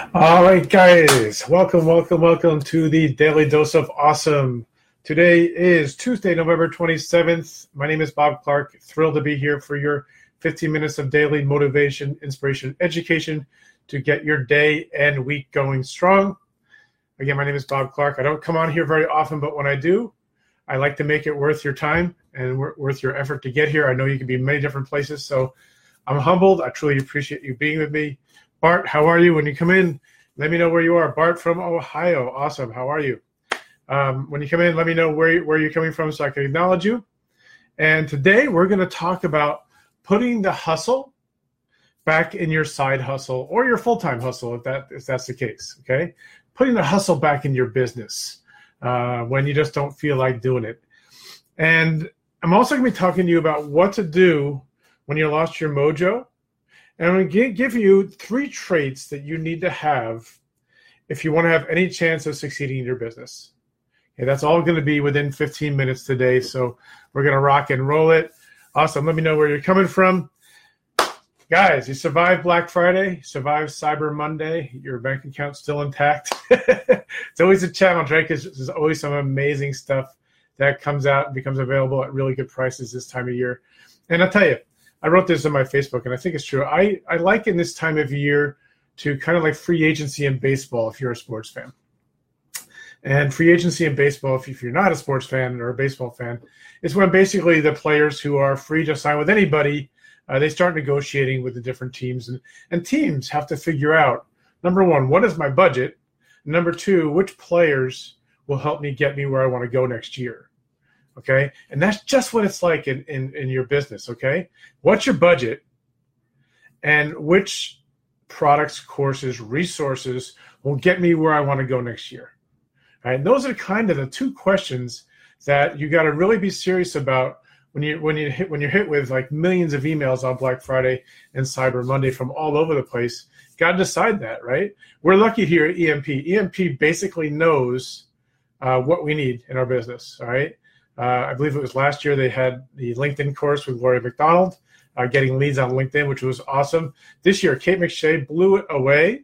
All right, guys, welcome, welcome, welcome to the Daily Dose of Awesome. Today is Tuesday, November 27th. My name is Bob Clark. Thrilled to be here for your 15 minutes of daily motivation, inspiration, education to get your day and week going strong. Again, my name is Bob Clark. I don't come on here very often, but when I do, I like to make it worth your time and worth your effort to get here. I know you can be in many different places, so I'm humbled. I truly appreciate you being with me. Bart, how are you? When you come in, let me know where you are. Bart from Ohio. Awesome. How are you? Um, when you come in, let me know where, where you're coming from so I can acknowledge you. And today we're going to talk about putting the hustle back in your side hustle or your full-time hustle if that if that's the case okay putting the hustle back in your business uh, when you just don't feel like doing it and i'm also going to be talking to you about what to do when you lost your mojo and I'm going to give you three traits that you need to have if you want to have any chance of succeeding in your business. Okay, that's all going to be within 15 minutes today. So we're going to rock and roll it. Awesome. Let me know where you're coming from. Guys, you survived Black Friday, survived Cyber Monday, your bank account's still intact. it's always a challenge, right? Because there's always some amazing stuff that comes out and becomes available at really good prices this time of year. And I'll tell you, I wrote this on my Facebook, and I think it's true. I, I like in this time of year to kind of like free agency in baseball if you're a sports fan. And free agency in baseball, if, if you're not a sports fan or a baseball fan, is when basically the players who are free to sign with anybody, uh, they start negotiating with the different teams. And, and teams have to figure out number one, what is my budget? Number two, which players will help me get me where I want to go next year? Okay. And that's just what it's like in, in, in your business. Okay. What's your budget and which products, courses, resources will get me where I want to go next year? All right. And those are kind of the two questions that you got to really be serious about when you when you hit when you're hit with like millions of emails on Black Friday and Cyber Monday from all over the place. Got to decide that, right? We're lucky here at EMP. EMP basically knows uh, what we need in our business. All right, uh, I believe it was last year they had the LinkedIn course with Gloria McDonald, uh, getting leads on LinkedIn, which was awesome. This year, Kate McShane blew it away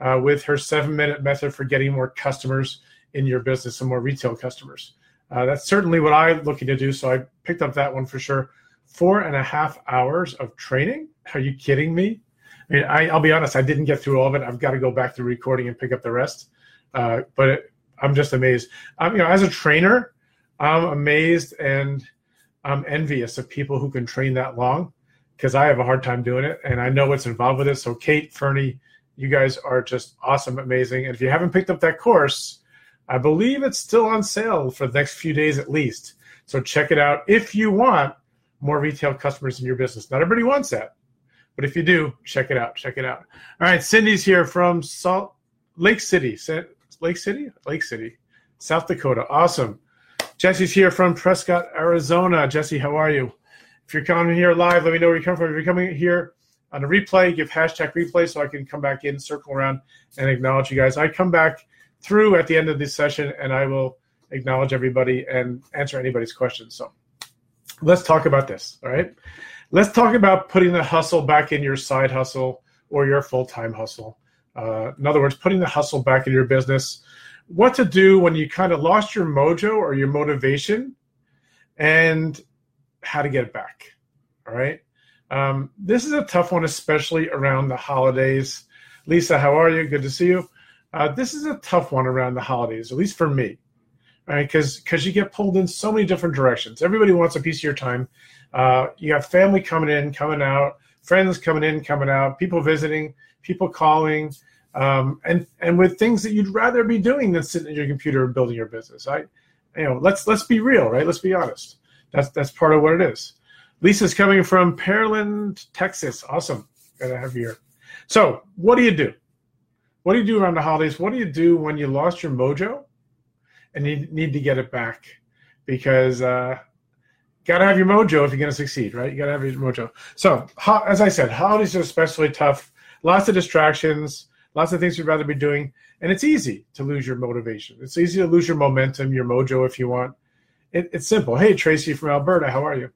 uh, with her seven minute method for getting more customers in your business and more retail customers. Uh, that's certainly what I'm looking to do. So I picked up that one for sure. Four and a half hours of training. Are you kidding me? I mean, I, will be honest, I didn't get through all of it. I've got to go back to recording and pick up the rest. Uh, but it, I'm just amazed. Um, you know, as a trainer, I'm amazed and I'm envious of people who can train that long because I have a hard time doing it and I know what's involved with it. So, Kate, Ferny, you guys are just awesome, amazing. And if you haven't picked up that course, I believe it's still on sale for the next few days at least. So, check it out if you want more retail customers in your business. Not everybody wants that, but if you do, check it out. Check it out. All right, Cindy's here from Salt Lake City. Lake City? Lake City, South Dakota. Awesome. Jesse's here from Prescott, Arizona. Jesse, how are you? If you're coming here live, let me know where you're coming from. If you're coming here on a replay, give hashtag replay so I can come back in, circle around, and acknowledge you guys. I come back through at the end of this session and I will acknowledge everybody and answer anybody's questions. So let's talk about this. All right. Let's talk about putting the hustle back in your side hustle or your full time hustle. Uh, in other words, putting the hustle back in your business what to do when you kind of lost your mojo or your motivation and how to get it back. All right. Um, this is a tough one, especially around the holidays. Lisa, how are you? Good to see you. Uh, this is a tough one around the holidays, at least for me, right? Because because you get pulled in so many different directions. Everybody wants a piece of your time. Uh, you have family coming in, coming out, friends coming in, coming out, people visiting, people calling, um, and and with things that you'd rather be doing than sitting at your computer and building your business. I, you know, let's let's be real, right? Let's be honest. That's that's part of what it is. Lisa's coming from Pearland, Texas. Awesome, gotta have you here. So, what do you do? What do you do around the holidays? What do you do when you lost your mojo and you need to get it back? Because uh, gotta have your mojo if you're gonna succeed, right? You gotta have your mojo. So, ho- as I said, holidays are especially tough. Lots of distractions lots of things you'd rather be doing. And it's easy to lose your motivation. It's easy to lose your momentum, your mojo, if you want. It, it's simple. Hey, Tracy from Alberta, how are you?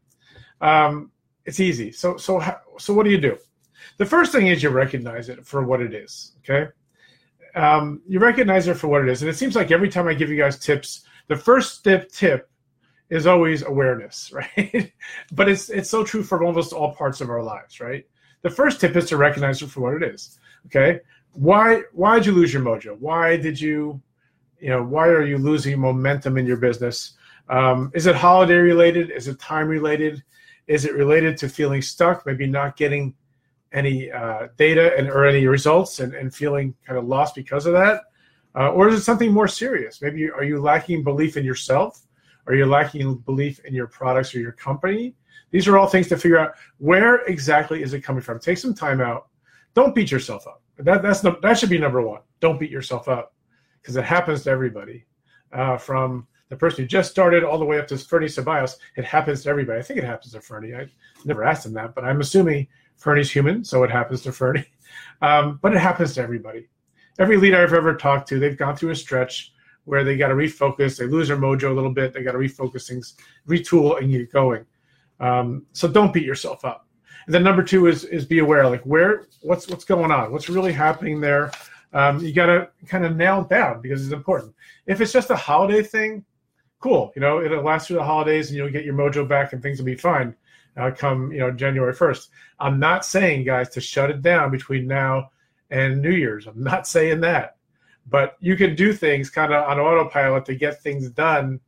Um, it's easy. So, so, so what do you do? The first thing is you recognize it for what it is. Okay. um, you recognize it for what it is. And it seems like every time I give you guys tips, the first tip is always awareness, right? but it's it's so true for almost all parts of our lives, right? The first tip is to recognize it for what it is. Okay, why why did you lose your mojo? Why did you, you know, why are you losing momentum in your business? Um, is it holiday related? Is it time related? Is it related to feeling stuck? Maybe not getting any uh, data and or any results and, and feeling kind of lost because of that? Uh, or is it something more serious? Maybe are you lacking belief in yourself? Are you lacking belief in your products or your company? These are all things to figure out where exactly is it coming from. Take some time out. Don't beat yourself up. That that's the, that should be number one. Don't beat yourself up because it happens to everybody. Uh, from the person who just started all the way up to Ferny Ceballos, it happens to everybody. I think it happens to Ferny. I never asked him that, but I'm assuming Ferny's human, so it happens to Ferny. Um, but it happens to everybody. Every leader I've ever talked to, they've gone through a stretch where they got to refocus, they lose their mojo a little bit, they got to refocus things, retool, and get going. Um, so don't beat yourself up. And then number two is is be aware, like where what's what's going on, what's really happening there. Um, you got to kind of nail it down because it's important. If it's just a holiday thing, cool. You know, it'll last through the holidays, and you'll get your mojo back, and things will be fine. Uh, come you know January first. I'm not saying guys to shut it down between now and New Year's. I'm not saying that but you can do things kind of on autopilot to get things done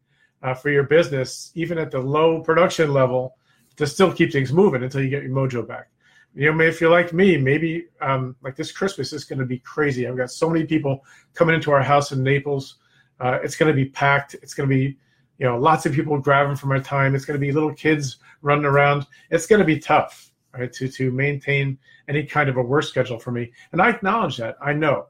uh, for your business, even at the low production level, to still keep things moving until you get your mojo back. You know, if you're like me, maybe um, like this Christmas is going to be crazy. I've got so many people coming into our house in Naples. Uh, it's going to be packed. It's going to be, you know, lots of people grabbing for my time. It's going to be little kids running around. It's going to be tough, right, to to maintain any kind of a work schedule for me. And I acknowledge that. I know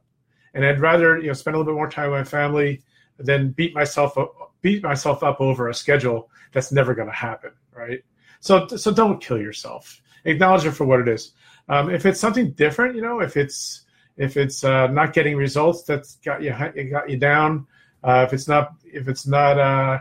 and I'd rather you know spend a little bit more time with my family than beat myself up, beat myself up over a schedule that's never going to happen, right? So so don't kill yourself. Acknowledge it for what it is. Um, if it's something different, you know, if it's if it's uh, not getting results that's got you it got you down. Uh, if it's not if it's not uh,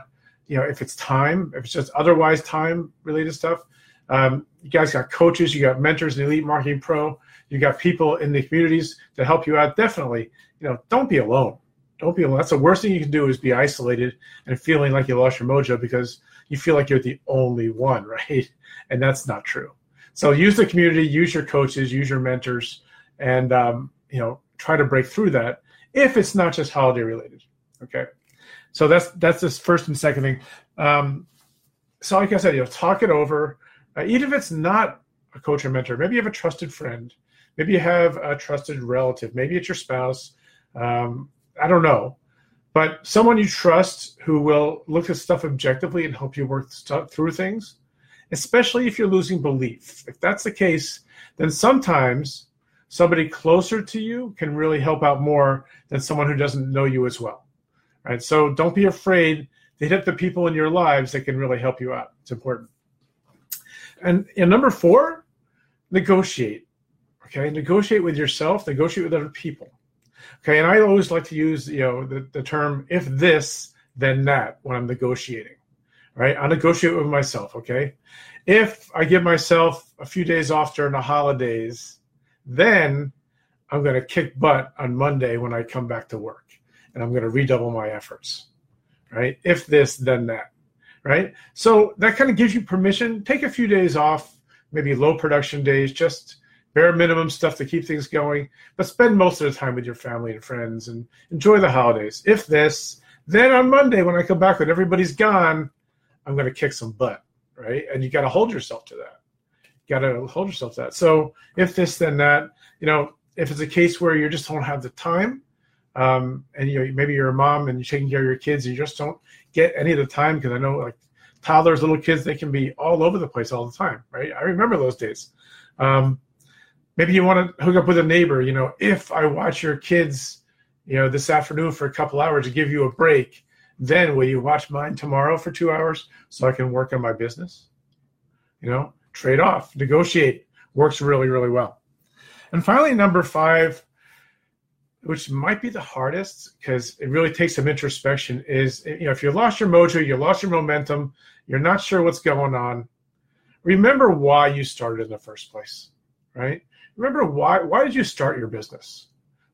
you know if it's time if it's just otherwise time related stuff um, you guys got coaches you got mentors in elite marketing pro you got people in the communities to help you out definitely you know, don't be alone. Don't be alone. That's the worst thing you can do is be isolated and feeling like you lost your mojo because you feel like you're the only one, right? And that's not true. So use the community, use your coaches, use your mentors, and um, you know, try to break through that if it's not just holiday related. Okay. So that's that's this first and second thing. Um, so like I said, you know, talk it over. Uh, even if it's not a coach or mentor, maybe you have a trusted friend, maybe you have a trusted relative, maybe it's your spouse, um, I don't know, but someone you trust who will look at stuff objectively and help you work through things, especially if you're losing belief. If that's the case, then sometimes somebody closer to you can really help out more than someone who doesn't know you as well. Right? So don't be afraid to hit the people in your lives that can really help you out. It's important. And, and number four, negotiate. Okay, negotiate with yourself, negotiate with other people. Okay, and I always like to use you know the, the term if this then that when I'm negotiating. Right, I negotiate with myself. Okay, if I give myself a few days off during the holidays, then I'm going to kick butt on Monday when I come back to work, and I'm going to redouble my efforts. Right, if this then that. Right, so that kind of gives you permission. Take a few days off, maybe low production days, just bare minimum stuff to keep things going, but spend most of the time with your family and friends and enjoy the holidays. If this, then on Monday when I come back when everybody's gone, I'm going to kick some butt, right? And you got to hold yourself to that. You got to hold yourself to that. So if this, then that, you know, if it's a case where you just don't have the time, um, and you know maybe you're a mom and you're taking care of your kids, and you just don't get any of the time because I know like toddlers, little kids, they can be all over the place all the time, right? I remember those days. Um, maybe you want to hook up with a neighbor you know if i watch your kids you know this afternoon for a couple hours to give you a break then will you watch mine tomorrow for two hours so i can work on my business? You know trade off negotiate. Works really really well. And finally number five which might be the hardest because it really takes some introspection is you know if you lost your mojo you lost your momentum you're not sure what's going on remember why you started in the first place right remember why why did you start your business?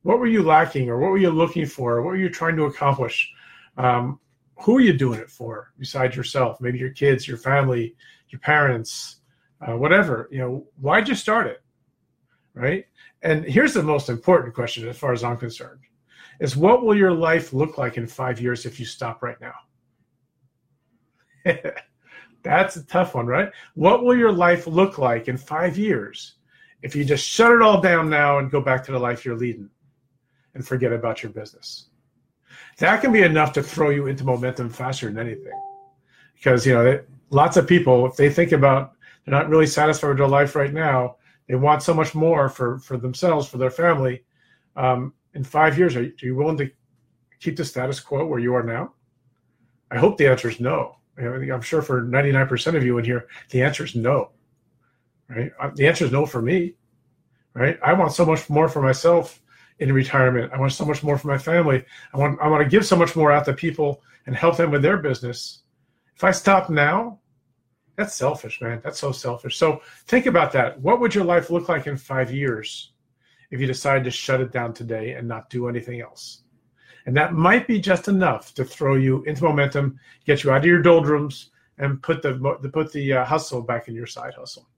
What were you lacking, or what were you looking for? What were you trying to accomplish? Um, who are you doing it for besides yourself? Maybe your kids, your family, your parents, uh, whatever. You know, why'd you start it? Right. And here's the most important question, as far as I'm concerned, is what will your life look like in five years if you stop right now? That's a tough one, right? What will your life look like in five years if you just shut it all down now and go back to the life you're leading and forget about your business? That can be enough to throw you into momentum faster than anything. Because, you know, lots of people, if they think about they're not really satisfied with their life right now, they want so much more for, for themselves, for their family. Um, in five years, are you, are you willing to keep the status quo where you are now? I hope the answer is no. I'm sure for 99% of you in here, the answer is no. Right? Uh, the answer is no for me. Right? I want so much more for myself in retirement. I want so much more for my family. I want I want to give so much more out to people and help them with their business. If I stop now, that's selfish, man. That's so selfish. So think about that. What would your life look like in five years if you decided to shut it down today and not do anything else? And that might be just enough to throw you into momentum, get you out of your doldrums, and put the, the put the uh, hustle back in your side hustle.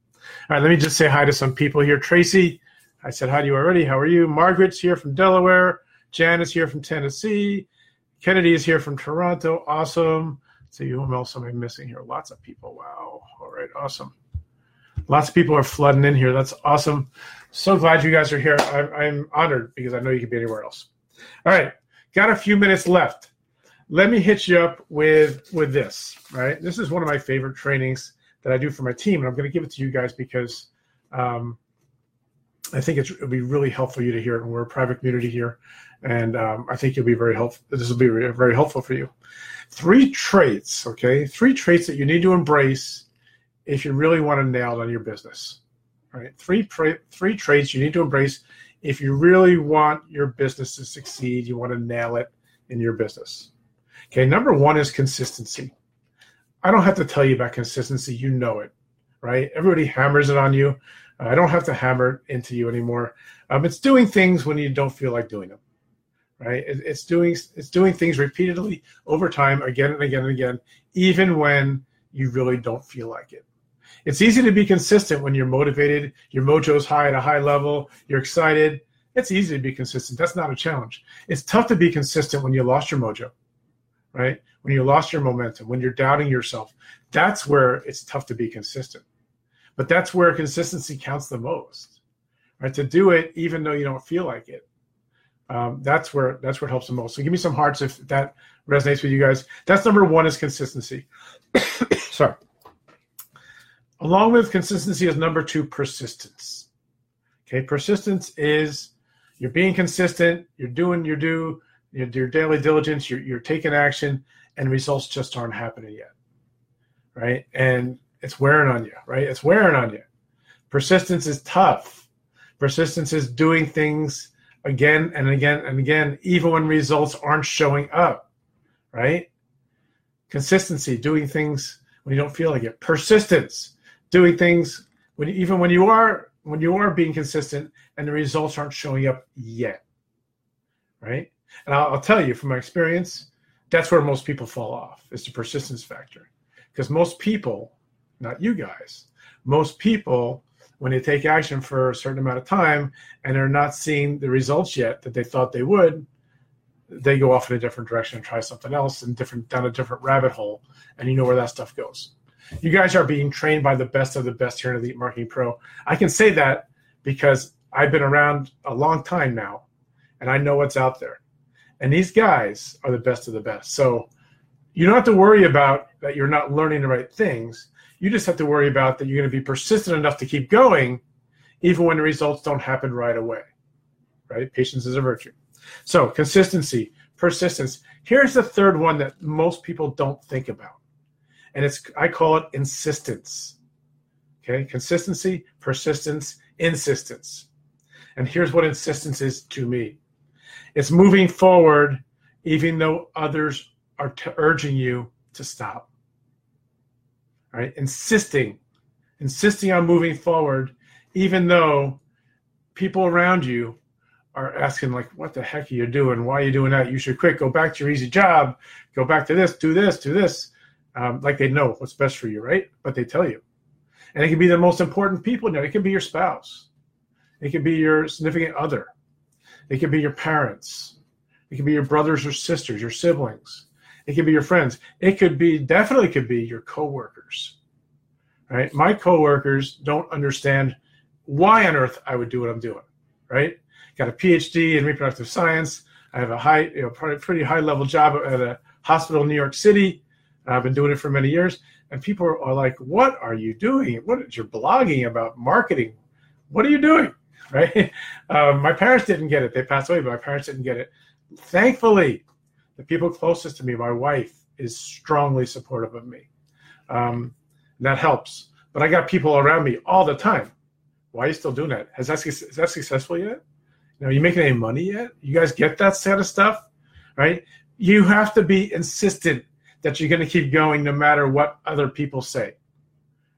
All right, let me just say hi to some people here. Tracy, I said hi to you already. How are you? Margaret's here from Delaware. Jan is here from Tennessee. Kennedy is here from Toronto. Awesome. See who else am I missing here? Lots of people. Wow. All right. Awesome. Lots of people are flooding in here. That's awesome. So glad you guys are here. I'm, I'm honored because I know you could be anywhere else. All right. Got a few minutes left. Let me hit you up with with this. Right. This is one of my favorite trainings that I do for my team, and I'm going to give it to you guys because um, I think it'll be really helpful for you to hear it. And we're a private community here, and um, I think you'll be very helpful. This will be very helpful for you. Three traits, okay? Three traits that you need to embrace if you really want to nail it on your business. Right? Three tra- three traits you need to embrace if you really want your business to succeed. You want to nail it in your business. Okay, number one is consistency. I don't have to tell you about consistency. You know it, right? Everybody hammers it on you. I don't have to hammer it into you anymore. Um, it's doing things when you don't feel like doing them, right? It, it's doing it's doing things repeatedly over time, again and again and again, even when you really don't feel like it. It's easy to be consistent when you're motivated, your mojo's high at a high level, you're excited. It's easy to be consistent. That's not a challenge. It's tough to be consistent when you lost your mojo, right? When you lost your momentum, when you're doubting yourself. That's where it's tough to be consistent. But that's where consistency counts the most, right? To do it even though you don't feel like it. Um, that's where that's where it helps the most. So give me some hearts if that resonates with you guys. That's number one is consistency. Sorry. Along with consistency is number two persistence. Okay, persistence is you're being consistent, you're doing your do, your, your daily diligence, you're, you're taking action, and results just aren't happening yet. Right. And it's wearing on you, right? It's wearing on you. Persistence is tough. Persistence is doing things again and again and again, even when results aren't showing up, right? Consistency, doing things when you don't feel like it. Persistence, doing things when even when you are when you are being consistent and the results aren't showing up yet, right? And I'll, I'll tell you from my experience, that's where most people fall off is the persistence factor, because most people not you guys. Most people, when they take action for a certain amount of time and they're not seeing the results yet that they thought they would, they go off in a different direction and try something else and different down a different rabbit hole. And you know where that stuff goes. You guys are being trained by the best of the best here in Elite Marketing Pro. I can say that because I've been around a long time now and I know what's out there. And these guys are the best of the best. So you don't have to worry about that you're not learning the right things. You just have to worry about that you're going to be persistent enough to keep going, even when the results don't happen right away. Right? Patience is a virtue. So, consistency, persistence. Here's the third one that most people don't think about. And it's I call it insistence. Okay? Consistency, persistence, insistence. And here's what insistence is to me. It's moving forward even though others are t- urging you to stop right? Insisting, insisting on moving forward, even though people around you are asking like, "What the heck are you doing? Why are you doing that? You should quit. Go back to your easy job. Go back to this. Do this. Do this." Um, like they know what's best for you, right? But they tell you, and it can be the most important people. Now it can be your spouse, it can be your significant other, it could be your parents, it could be your brothers or sisters, your siblings, it could be your friends. It could be definitely could be your coworkers. Right? My coworkers don't understand why on earth I would do what I'm doing. Right? got a PhD in reproductive science. I have a high, you know, pretty high level job at a hospital in New York City. I've been doing it for many years, and people are like, "What are you doing? What is you're blogging about marketing? What are you doing?" Right? Um, my parents didn't get it; they passed away, but my parents didn't get it. Thankfully, the people closest to me, my wife, is strongly supportive of me. Um, that helps. But I got people around me all the time. Why are you still doing that? Has that is that successful yet? You know, you making any money yet? You guys get that set of stuff, right? You have to be insistent that you're going to keep going no matter what other people say,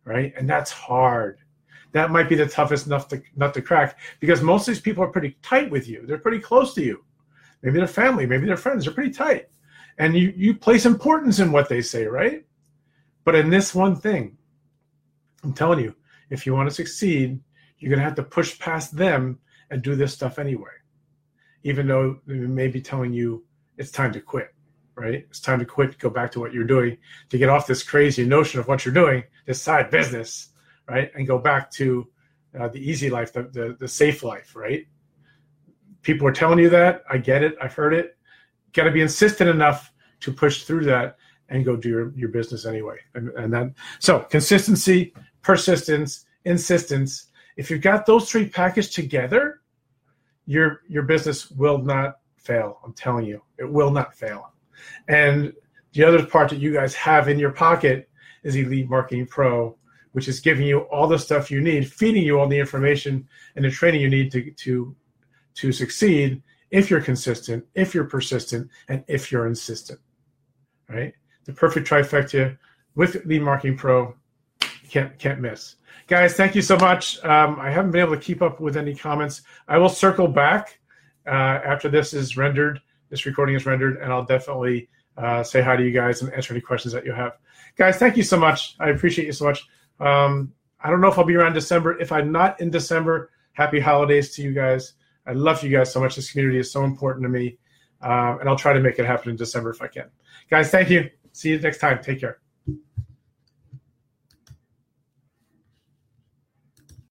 right? And that's hard. That might be the toughest nut to, nut to crack because most of these people are pretty tight with you. They're pretty close to you. Maybe they're family, maybe they're friends. They're pretty tight, and you you place importance in what they say, right? But in this one thing, I'm telling you, if you want to succeed, you're going to have to push past them and do this stuff anyway, even though they may be telling you it's time to quit, right? It's time to quit, go back to what you're doing, to get off this crazy notion of what you're doing, this side business, right? And go back to uh, the easy life, the, the, the safe life, right? People are telling you that. I get it. I've heard it. Got to be insistent enough to push through that and go do your, your business anyway. And, and then, so consistency, persistence, insistence. If you've got those three packaged together, your your business will not fail. I'm telling you, it will not fail. And the other part that you guys have in your pocket is Elite Marketing Pro, which is giving you all the stuff you need, feeding you all the information and the training you need to to to succeed if you're consistent, if you're persistent, and if you're insistent. Right? The perfect trifecta with Elite Marketing Pro. Can't can't miss guys, thank you so much. Um, I haven't been able to keep up with any comments. I will circle back uh, after this is rendered, this recording is rendered, and I'll definitely uh, say hi to you guys and answer any questions that you have. Guys, thank you so much. I appreciate you so much. Um, I don't know if I'll be around December. If I'm not in December, happy holidays to you guys. I love you guys so much. This community is so important to me. Um, and I'll try to make it happen in December if I can. Guys, thank you. See you next time. Take care.